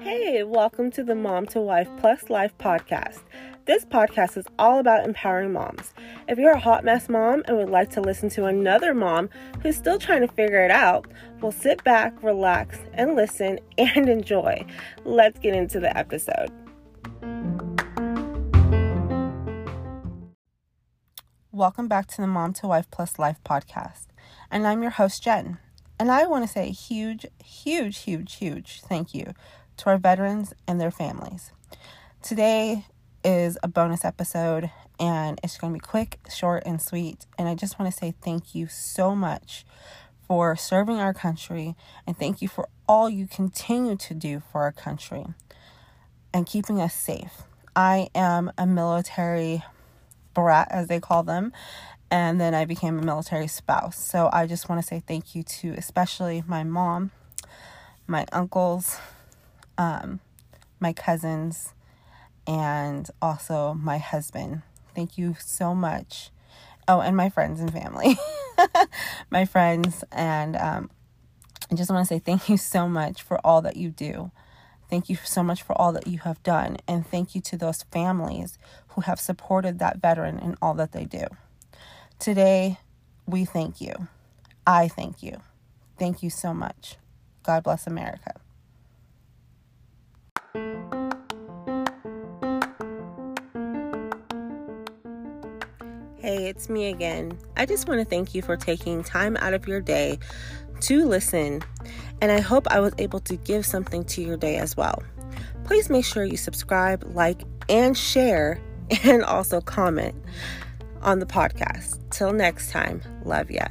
Hey, welcome to the Mom to Wife Plus Life podcast. This podcast is all about empowering moms. If you're a hot mess mom and would like to listen to another mom who's still trying to figure it out, well, sit back, relax, and listen and enjoy. Let's get into the episode. Welcome back to the Mom to Wife Plus Life podcast. And I'm your host, Jen. And I want to say a huge, huge, huge, huge thank you to our veterans and their families. Today is a bonus episode and it's going to be quick, short, and sweet. And I just want to say thank you so much for serving our country and thank you for all you continue to do for our country and keeping us safe. I am a military brat, as they call them, and then I became a military spouse. So I just want to say thank you to especially my mom, my uncles, um, my cousins, and also my husband. Thank you so much. Oh, and my friends and family. my friends. And um, I just want to say thank you so much for all that you do. Thank you so much for all that you have done. And thank you to those families who have supported that veteran in all that they do. Today, we thank you. I thank you. Thank you so much. God bless America. Hey, it's me again. I just want to thank you for taking time out of your day to listen, and I hope I was able to give something to your day as well. Please make sure you subscribe, like, and share, and also comment on the podcast. Till next time, love ya.